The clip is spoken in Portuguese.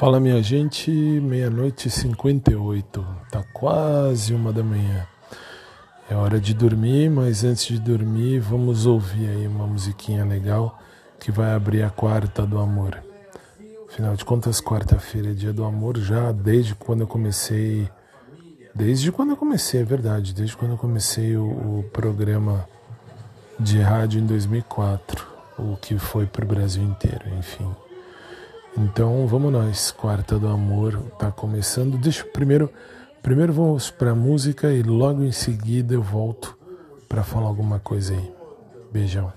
Fala minha gente, meia-noite e 58, tá quase uma da manhã. É hora de dormir, mas antes de dormir, vamos ouvir aí uma musiquinha legal que vai abrir a quarta do amor. Afinal de contas, quarta-feira é dia do amor já desde quando eu comecei. Desde quando eu comecei, é verdade, desde quando eu comecei o, o programa de rádio em 2004, o que foi pro Brasil inteiro, enfim. Então vamos nós, Quarta do Amor tá começando. Deixa primeiro, primeiro vamos para música e logo em seguida eu volto para falar alguma coisa aí. Beijão.